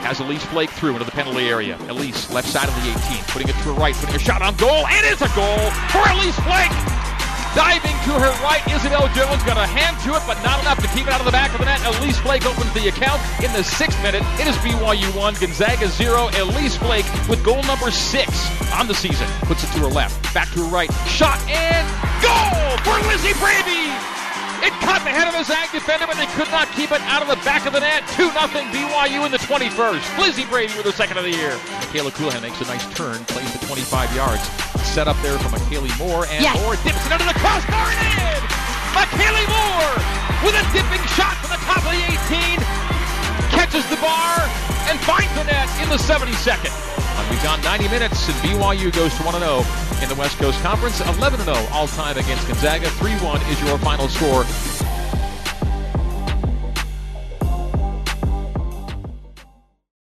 Has Elise Flake through into the penalty area. Elise, left side of the 18, putting it to her right, putting a shot on goal, it's a goal for Elise Flake! Diving to her right, Isabel Jones got a hand to it, but not enough to keep it out of the back of the net. Elise Flake opens the account in the sixth minute. It is BYU 1, Gonzaga 0. Elise Flake with goal number six on the season. Puts it to her left, back to her right. Shot and goal for Lizzie Brady! It caught the head of the Zag defender, but could not keep it out of the back of the net. 2 0 BYU in the 21st. Lizzie Brady with her second of the year. Mikayla Colohan makes a nice turn, plays the 25 yards. Set up there from McKaylee Moore, and Yes. Moore dips it under the crossbar and in! Moore with a dipping shot from the top of the 18, catches the bar, and finds the net in the 72nd. Uh, We've gone 90 minutes, and BYU goes to 1 0 in the West Coast Conference. 11 0 all time against Gonzaga. 3 1 is your final score